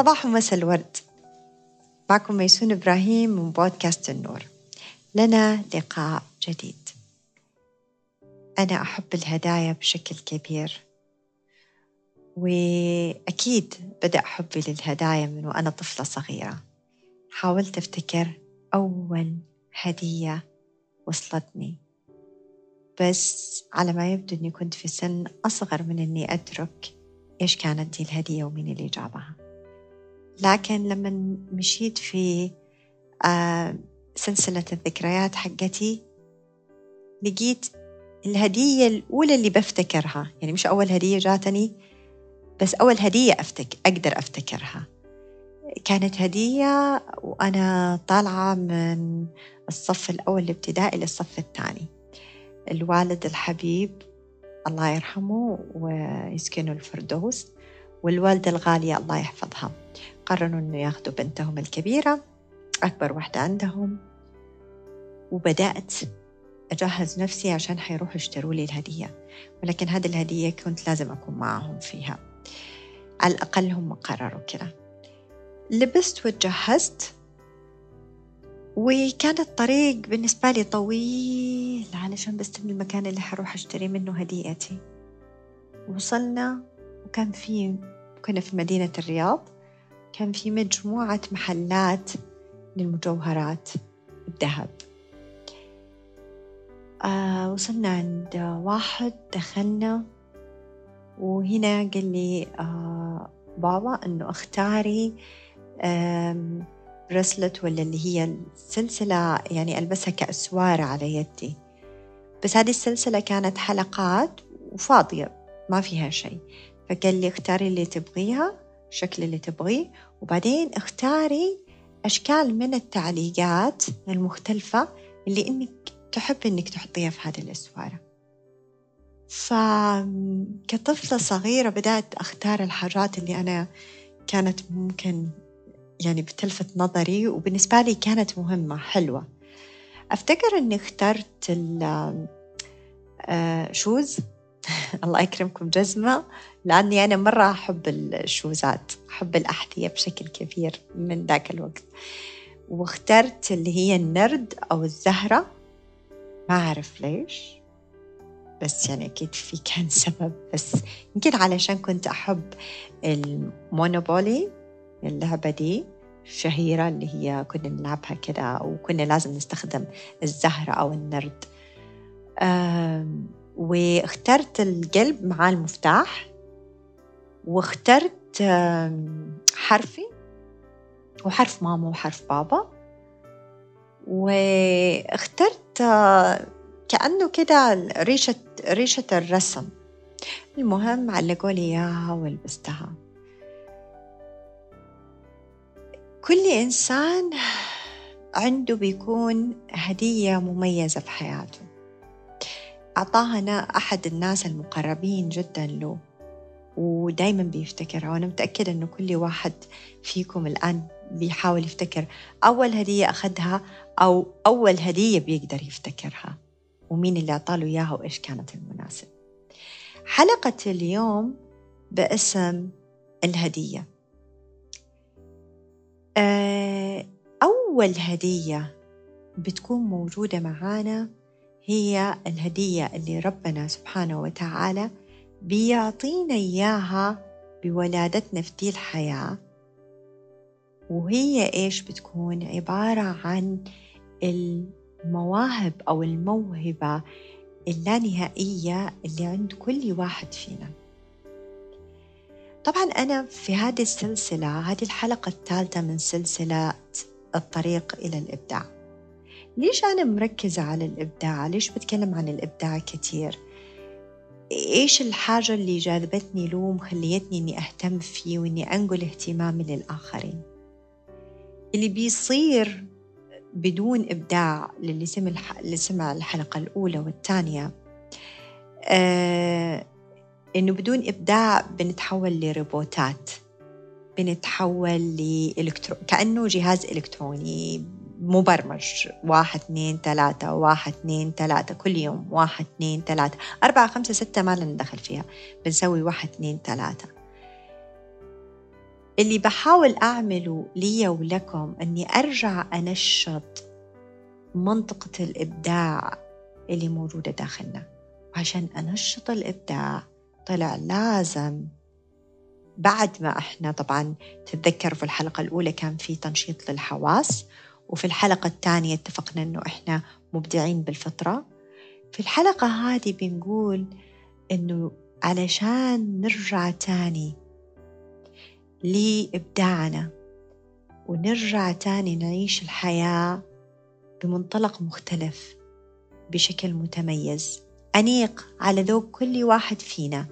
صباح ومساء الورد. معكم ميسون إبراهيم من بودكاست النور. لنا لقاء جديد. أنا أحب الهدايا بشكل كبير. وأكيد بدأ حبي للهدايا من وأنا طفلة صغيرة. حاولت أفتكر أول هدية وصلتني. بس على ما يبدو أني كنت في سن أصغر من أني أدرك إيش كانت دي الهدية ومين اللي جابها. لكن لما مشيت في آه، سلسلة الذكريات حقتي لقيت الهدية الأولى اللي بفتكرها. يعني مش أول هدية جاتني بس أول هدية أفتك أقدر أفتكرها. كانت هدية وأنا طالعة من الصف الأول الابتدائي للصف الثاني. الوالد الحبيب الله يرحمه ويسكنه الفردوس والوالدة الغالية الله يحفظها. قرروا أنه ياخذوا بنتهم الكبيرة أكبر واحدة عندهم. وبدأت أجهز نفسي عشان حيروحوا يشتروا لي الهدية. ولكن هذه الهدية كنت لازم أكون معهم فيها. على الأقل هم قرروا كده. لبست وتجهزت وكان الطريق بالنسبة لي طويل علشان بستنى المكان اللي حروح أشتري منه هديتي. وصلنا وكان في كنا في مدينة الرياض. كان في مجموعة محلات للمجوهرات الذهب آه وصلنا عند واحد دخلنا وهنا قال لي آه بابا إنه أختاري بريسلت ولا اللي هي السلسلة يعني ألبسها كأسوار على يدي. بس هذه السلسلة كانت حلقات وفاضية ما فيها شيء. فقال لي اختاري اللي تبغيها الشكل اللي تبغيه وبعدين اختاري أشكال من التعليقات المختلفة اللي إنك تحب إنك تحطيها في هذه الأسوارة. فكطفلة صغيرة بدأت أختار الحاجات اللي أنا كانت ممكن يعني بتلفت نظري وبالنسبة لي كانت مهمة حلوة. أفتكر أني اخترت الشوز آه، الله يكرمكم جزمة لأني أنا مرة أحب الشوزات أحب الأحذية بشكل كبير من ذاك الوقت. واخترت اللي هي النرد أو الزهرة. ما أعرف ليش بس يعني أكيد في كان سبب. بس يمكن علشان كنت أحب المونوبولي اللعبة دي شهيرة اللي هي كنا نلعبها كده وكنا لازم نستخدم الزهرة أو النرد. واخترت القلب مع المفتاح واخترت حرفي وحرف ماما وحرف بابا واخترت كأنه كده ريشة ريشة الرسم. المهم علقوا لي إياها ولبستها. كل إنسان عنده بيكون هدية مميزة في حياته. أعطاها أحد الناس المقربين جدا له ودايما بيفتكرها وأنا متأكدة أنه كل واحد فيكم الآن بيحاول يفتكر أول هدية أخذها أو أول هدية بيقدر يفتكرها ومين اللي أعطاله إياها وإيش كانت المناسب. حلقة اليوم باسم الهدية. آه، أول هدية بتكون موجودة معانا هي الهدية اللي ربنا سبحانه وتعالى بيعطينا إياها بولادتنا في دي الحياة. وهي إيش؟ بتكون عبارة عن المواهب أو الموهبة اللانهائية اللي عند كل واحد فينا. طبعا أنا في هذه السلسلة هذه الحلقة الثالثة من سلسلة الطريق إلى الإبداع. ليش أنا مركزة على الإبداع؟ ليش بتكلم عن الإبداع كثير؟ إيش الحاجة اللي جاذبتني له ومخليتني إني أهتم فيه وإني أنقل اهتمامي للآخرين اللي بيصير بدون إبداع للي سمع اللي سمع الحلقة الأولى والثانية آه إنه بدون إبداع بنتحول لروبوتات بنتحول لإلكترو كأنه جهاز إلكتروني مبرمج. واحد اثنين ثلاثة. واحد اثنين ثلاثة. كل يوم واحد اثنين ثلاثة. أربعة خمسة ستة ما لنا دخل فيها. بنسوي واحد اثنين ثلاثة. اللي بحاول أعمله لي ولكم أني أرجع أنشط منطقة الإبداع اللي موجودة داخلنا. وعشان أنشط الإبداع طلع لازم بعد ما إحنا طبعا تتذكروا في الحلقة الأولى كان في تنشيط للحواس وفي الحلقة الثانية اتفقنا إنه إحنا مبدعين بالفطرة. في الحلقة هذه بنقول إنه علشان نرجع تاني لإبداعنا ونرجع تاني نعيش الحياة بمنطلق مختلف بشكل متميز. أنيق على ذوق كل واحد فينا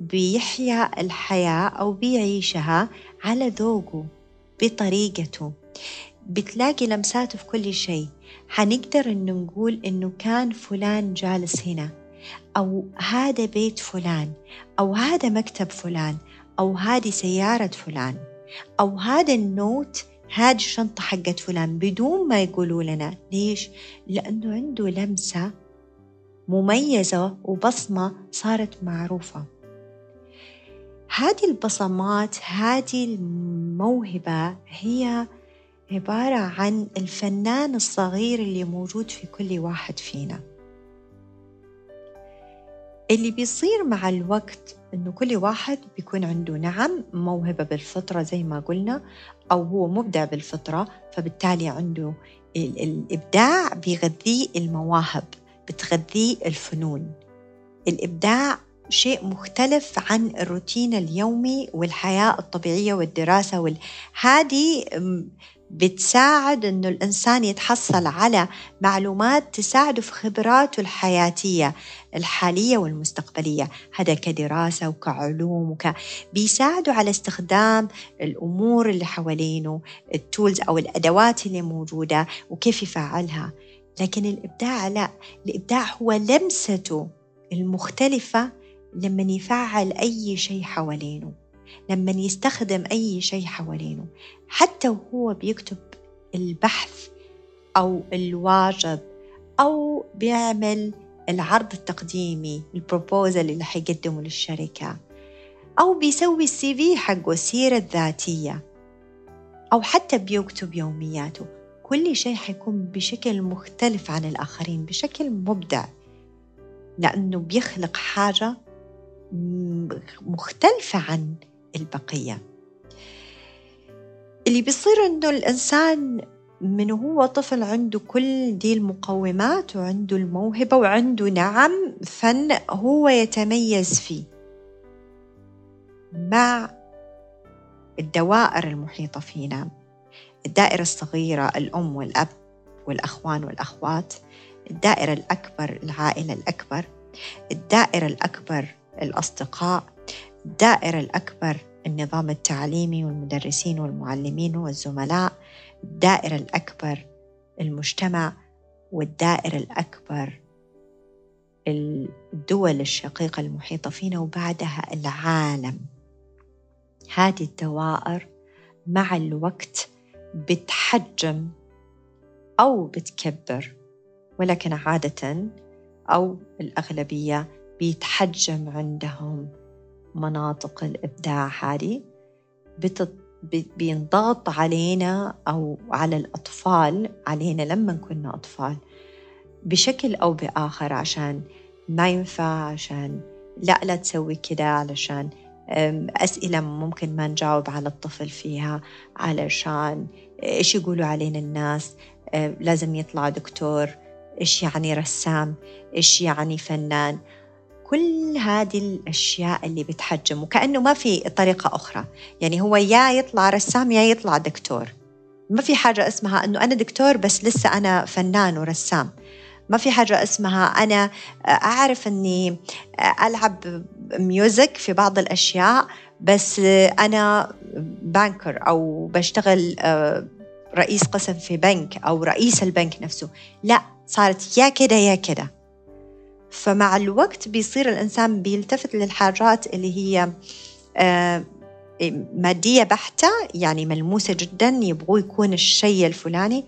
بيحيا الحياة أو بيعيشها على ذوقه بطريقته. بتلاقي لمساته في كل شيء. حنقدر إنه نقول إنه كان فلان جالس هنا أو هذا بيت فلان أو هذا مكتب فلان أو هذه سيارة فلان أو هذا النوت هذه الشنطة حقت فلان بدون ما يقولوا لنا. ليش؟ لأنه عنده لمسة مميزة وبصمة صارت معروفة. هذه البصمات هذه الموهبة هي عبارة عن الفنان الصغير اللي موجود في كل واحد فينا. اللي بيصير مع الوقت إنه كل واحد بيكون عنده نعم موهبة بالفطرة زي ما قلنا أو هو مبدع بالفطرة فبالتالي عنده الإبداع بيغذيه المواهب بتغذيه الفنون. الإبداع شيء مختلف عن الروتين اليومي والحياة الطبيعية والدراسة وال... هذه بتساعد إنه الإنسان يتحصل على معلومات تساعده في خبراته الحياتية الحالية والمستقبلية. هذا كدراسة وكعلوم وك بيساعده على استخدام الأمور اللي حوالينه التولز أو الأدوات اللي موجودة وكيف يفعلها. لكن الإبداع لا الإبداع هو لمسته المختلفة لما يفعل أي شيء حوالينه. لما يستخدم أي شيء حوالينه حتى وهو بيكتب البحث أو الواجب أو بيعمل العرض التقديمي البروبوزل اللي حيقدمه للشركة أو بيسوي السي في حقه السيرة الذاتية أو حتى بيكتب يومياته. كل شيء حيكون بشكل مختلف عن الآخرين بشكل مبدع لأنه بيخلق حاجة مختلفة عن البقية. اللي بيصير إنه الإنسان من هو طفل عنده كل دي المقومات وعنده الموهبة وعنده نعم فن هو يتميز فيه مع الدوائر المحيطة فينا. الدائرة الصغيرة الأم والأب والأخوان والأخوات الدائرة الأكبر العائلة الأكبر الدائرة الأكبر الأصدقاء. الدائرة الأكبر النظام التعليمي والمدرسين والمعلمين والزملاء الدائرة الأكبر المجتمع والدائرة الأكبر الدول الشقيقة المحيطة فينا وبعدها العالم. هذه الدوائر مع الوقت بتحجم أو بتكبر ولكن عادة أو الأغلبية بيتحجم عندهم. مناطق الإبداع هذه بينضغط علينا أو على الأطفال علينا لما كنا أطفال بشكل أو بآخر عشان ما ينفع عشان لا لا تسوي كده علشان أسئلة ممكن ما نجاوب على الطفل فيها علشان إيش يقولوا علينا الناس لازم يطلع دكتور إيش يعني رسام إيش يعني فنان. كل هذه الأشياء اللي بتحجم وكأنه ما في طريقة أخرى. يعني هو يا يطلع رسام يا يطلع دكتور. ما في حاجة اسمها أنه أنا دكتور بس لسه أنا فنان ورسام. ما في حاجة اسمها أنا أعرف أني ألعب music في بعض الأشياء بس أنا banker أو بشتغل رئيس قسم في بنك أو رئيس البنك نفسه. لا صارت يا كده يا كده. فمع الوقت بيصير الإنسان بيلتفت للحاجات اللي هي آه، مادية بحتة يعني ملموسة جدا يبغوا يكون الشيء الفلاني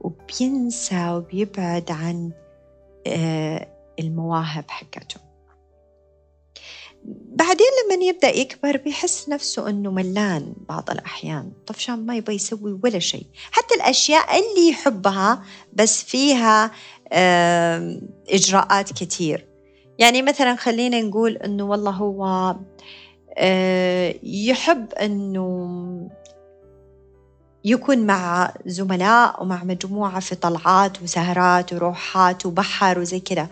وبينسى وبيبعد عن آه، المواهب حقته. بعدين لما يبدأ يكبر بيحس نفسه أنه ملان بعض الأحيان. طفشان ما يبغى يسوي ولا شيء. حتى الأشياء اللي يحبها بس فيها إجراءات كتير. يعني مثلا خلينا نقول أنه والله هو آه، يحب أنه يكون مع زملاء ومع مجموعة في طلعات وسهرات وروحات وبحر وزي كذا.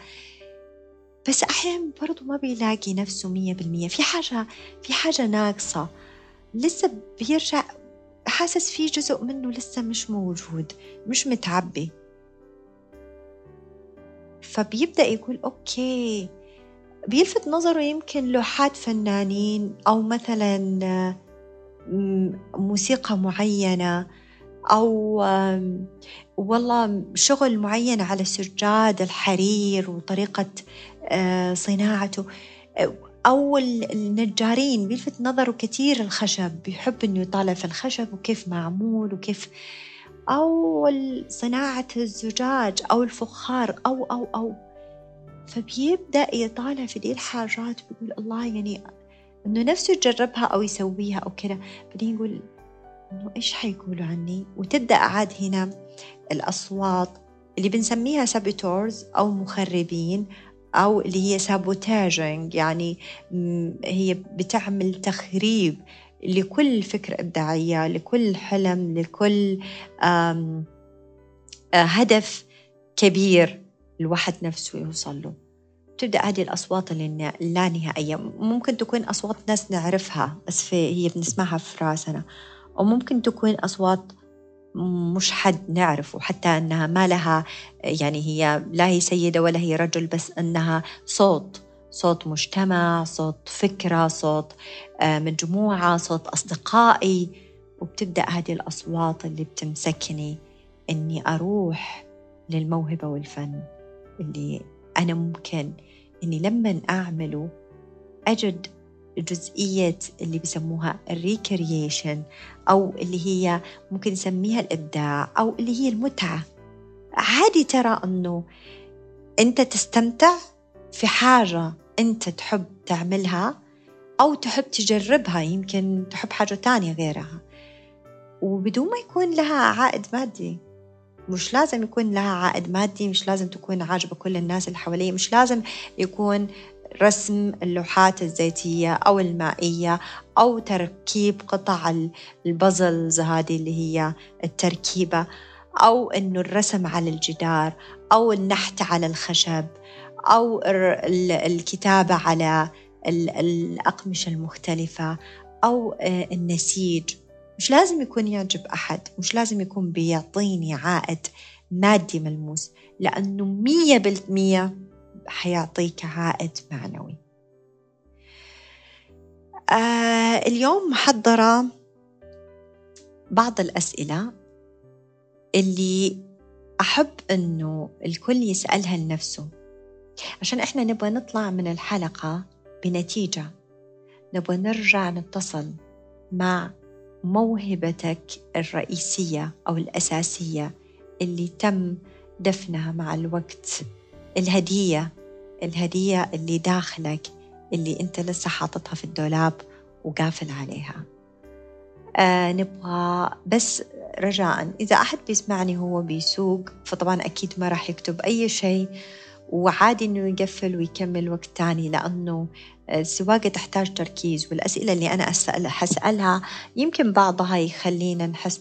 بس أحيانا برضو ما بيلاقي نفسه مية بالمية. في حاجة في حاجة ناقصة. لسه بيرجع حاسس في جزء منه لسه مش موجود مش متعبي. فبيبدأ يقول أوكي بيلفت نظره يمكن لوحات فنانين أو مثلا موسيقى معينة أو والله شغل معين على سجاد الحرير وطريقة آه، صناعته. أو النجارين بيلفت نظره كثير الخشب بيحب إنه يطالع في الخشب وكيف معمول وكيف أو صناعة الزجاج أو الفخار أو أو أو. فبيبدأ يطالع في دي الحاجات بيقول الله يعني إنه نفسه يجربها أو يسويها أو كذا بعدين يقول إنه إيش حيقولوا عني؟ وتبدأ عاد هنا الأصوات اللي بنسميها saboteurs أو مخربين أو اللي هي sabotaging يعني هي بتعمل تخريب لكل فكرة إبداعية لكل حلم لكل آه، هدف كبير الواحد نفسه يوصل له. تبدأ هذه لا نهائية. ممكن تكون أصوات ناس نعرفها بس في هي بنسمعها في رأسنا. وممكن تكون أصوات مش حد نعرفه حتى أنها ما لها يعني هي لا هي سيدة ولا هي رجل بس أنها صوت. صوت مجتمع صوت فكرة صوت آه، مجموعة صوت أصدقائي. وبتبدأ هذه الأصوات اللي بتمسكني إني أروح للموهبة والفن اللي أنا ممكن إني لما أعمله أجد جزئية اللي بسموها الريكرييشن أو اللي هي ممكن نسميها الإبداع أو اللي هي المتعة. عادي ترى أنه أنت تستمتع في حاجة أنت تحب تعملها أو تحب تجربها يمكن تحب حاجة تانية غيرها. وبدون ما يكون لها عائد مادي. مش لازم يكون لها عائد مادي مش لازم تكون عاجبة كل الناس اللي حواليه مش لازم يكون رسم اللوحات الزيتية أو المائية أو تركيب قطع البازلز هذه اللي هي التركيبة. أو إنه الرسم على الجدار أو النحت على الخشب. أو الكتابة على الأقمشة المختلفة أو آه، النسيج. مش لازم يكون يعجب أحد مش لازم يكون بيعطيني عائد مادي ملموس لأنه مية بالمية حيعطيك عائد معنوي. آه اليوم محضرة بعض الأسئلة اللي أحب أنه الكل يسألها لنفسه. عشان إحنا نبغى نطلع من الحلقة بنتيجة. نبغى نرجع نتصل مع موهبتك الرئيسية أو الأساسية اللي تم دفنها مع الوقت. الهدية الهدية اللي داخلك اللي أنت لسه حاططها في الدولاب وقافل عليها. آه نبغى بس رجاء. إذا أحد بيسمعني هو بيسوق فطبعا أكيد ما راح يكتب أي شيء. وعادي إنه يقفل ويكمل وقت تاني لأنه السواقة تحتاج تركيز والأسئلة اللي أنا أسأل حسألها يمكن بعضها يخلينا نحس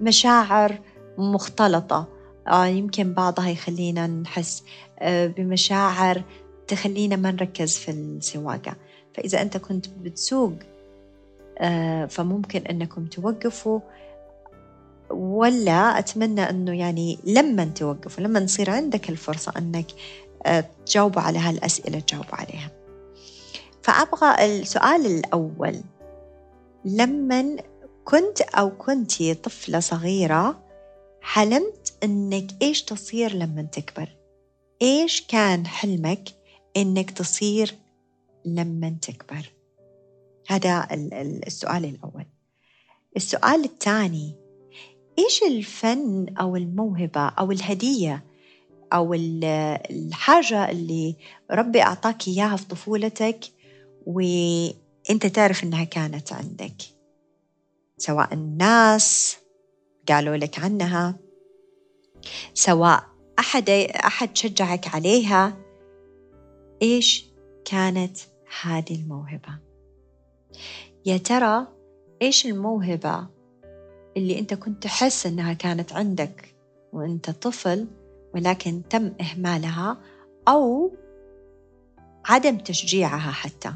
بمشاعر مختلطة آه، يمكن بعضها يخلينا نحس آه، بمشاعر تخلينا ما نركز في السواقة. فإذا أنت كنت بتسوق آه، فممكن أنكم توقفوا ولا أتمنى أنه يعني لما توقفوا لما نصير عندك الفرصة أنك تجاوبوا على هالأسئلة تجاوبوا عليها. فأبغى السؤال الأول. لما كنت أو كنتي طفلة صغيرة حلمت إنك إيش تصير لما تكبر؟ إيش كان حلمك إنك تصير لما تكبر؟ هذا السؤال الأول. السؤال الثاني. إيش الفن أو الموهبة أو الهدية أو الحاجة اللي ربي أعطاك إياها في طفولتك أنت تعرف أنها كانت عندك؟ سواء الناس قالوا لك عنها سواء أحد أحد شجعك عليها إيش كانت هذه الموهبة؟ يا ترى إيش الموهبة اللي أنت كنت تحس أنها كانت عندك وأنت طفل ولكن تم إهمالها أو عدم تشجيعها حتى.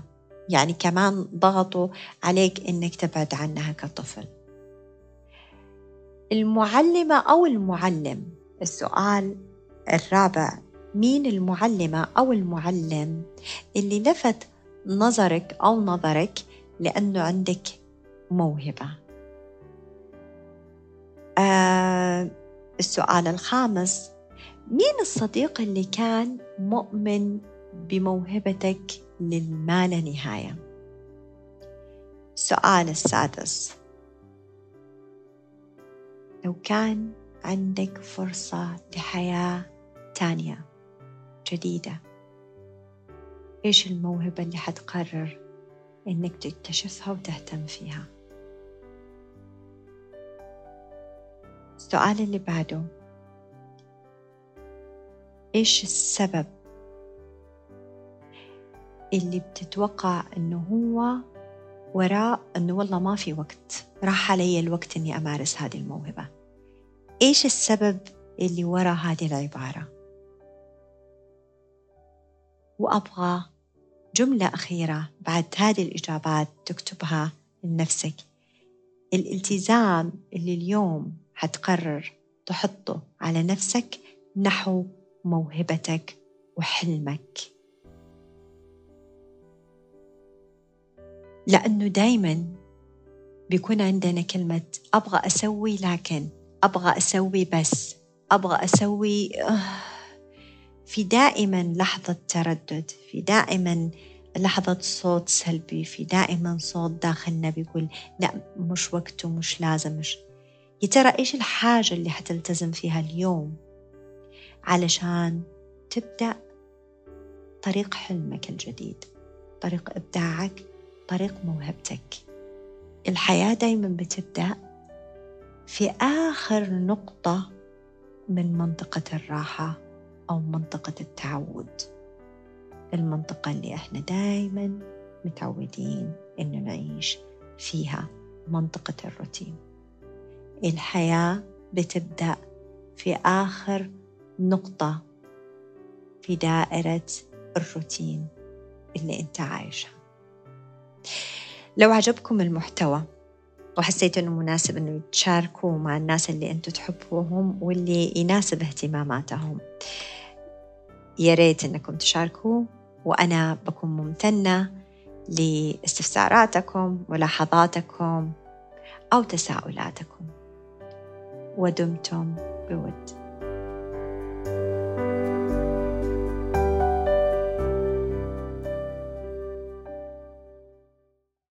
يعني كمان ضغطوا عليك إنك تبعد عنها كطفل. المعلمة أو المعلم؟ السؤال الرابع مين المعلمة أو المعلم اللي لفت نظرك أو نظرك لأنه عندك موهبة؟ آه السؤال الخامس. مين الصديق اللي كان مؤمن بموهبتك للما لا نهاية؟ السؤال السادس. لو كان عندك فرصة لحياة تانية جديدة إيش الموهبة اللي حتقرر إنك تكتشفها وتهتم فيها؟ السؤال اللي بعده. إيش السبب اللي بتتوقع إنه هو وراء إنه والله ما في وقت راح علي الوقت إني أمارس هذه الموهبة؟ إيش السبب اللي وراء هذه العبارة؟ وأبغى جملة أخيرة بعد هذه الإجابات تكتبها لنفسك. الالتزام اللي اليوم حتقرر تحطه على نفسك نحو موهبتك وحلمك. لأنه دايما بيكون عندنا كلمة أبغى أسوي لكن أبغى أسوي بس أبغى أسوي آه، في دائما لحظة تردد في دائما لحظة صوت سلبي في دائما صوت داخلنا بيقول لا مش وقته مش لازم مش يا ترى إيش الحاجة اللي حتلتزم فيها اليوم؟ علشان تبدأ طريق حلمك الجديد طريق إبداعك طريق موهبتك. الحياة دايما بتبدأ في آخر نقطة من منطقة الراحة أو منطقة التعود. المنطقة اللي إحنا دايما متعودين إنه نعيش فيها منطقة الروتين. الحياة بتبدأ في آخر نقطة في دائرة الروتين اللي أنت عايشها. لو عجبكم المحتوى وحسيت إنه مناسب إنه تشاركوا مع الناس اللي أنتم تحبوهم واللي يناسب اهتماماتهم يا ريت إنكم تشاركوا وأنا بكون ممتنة لاستفساراتكم ملاحظاتكم أو تساؤلاتكم. ودمتم بود.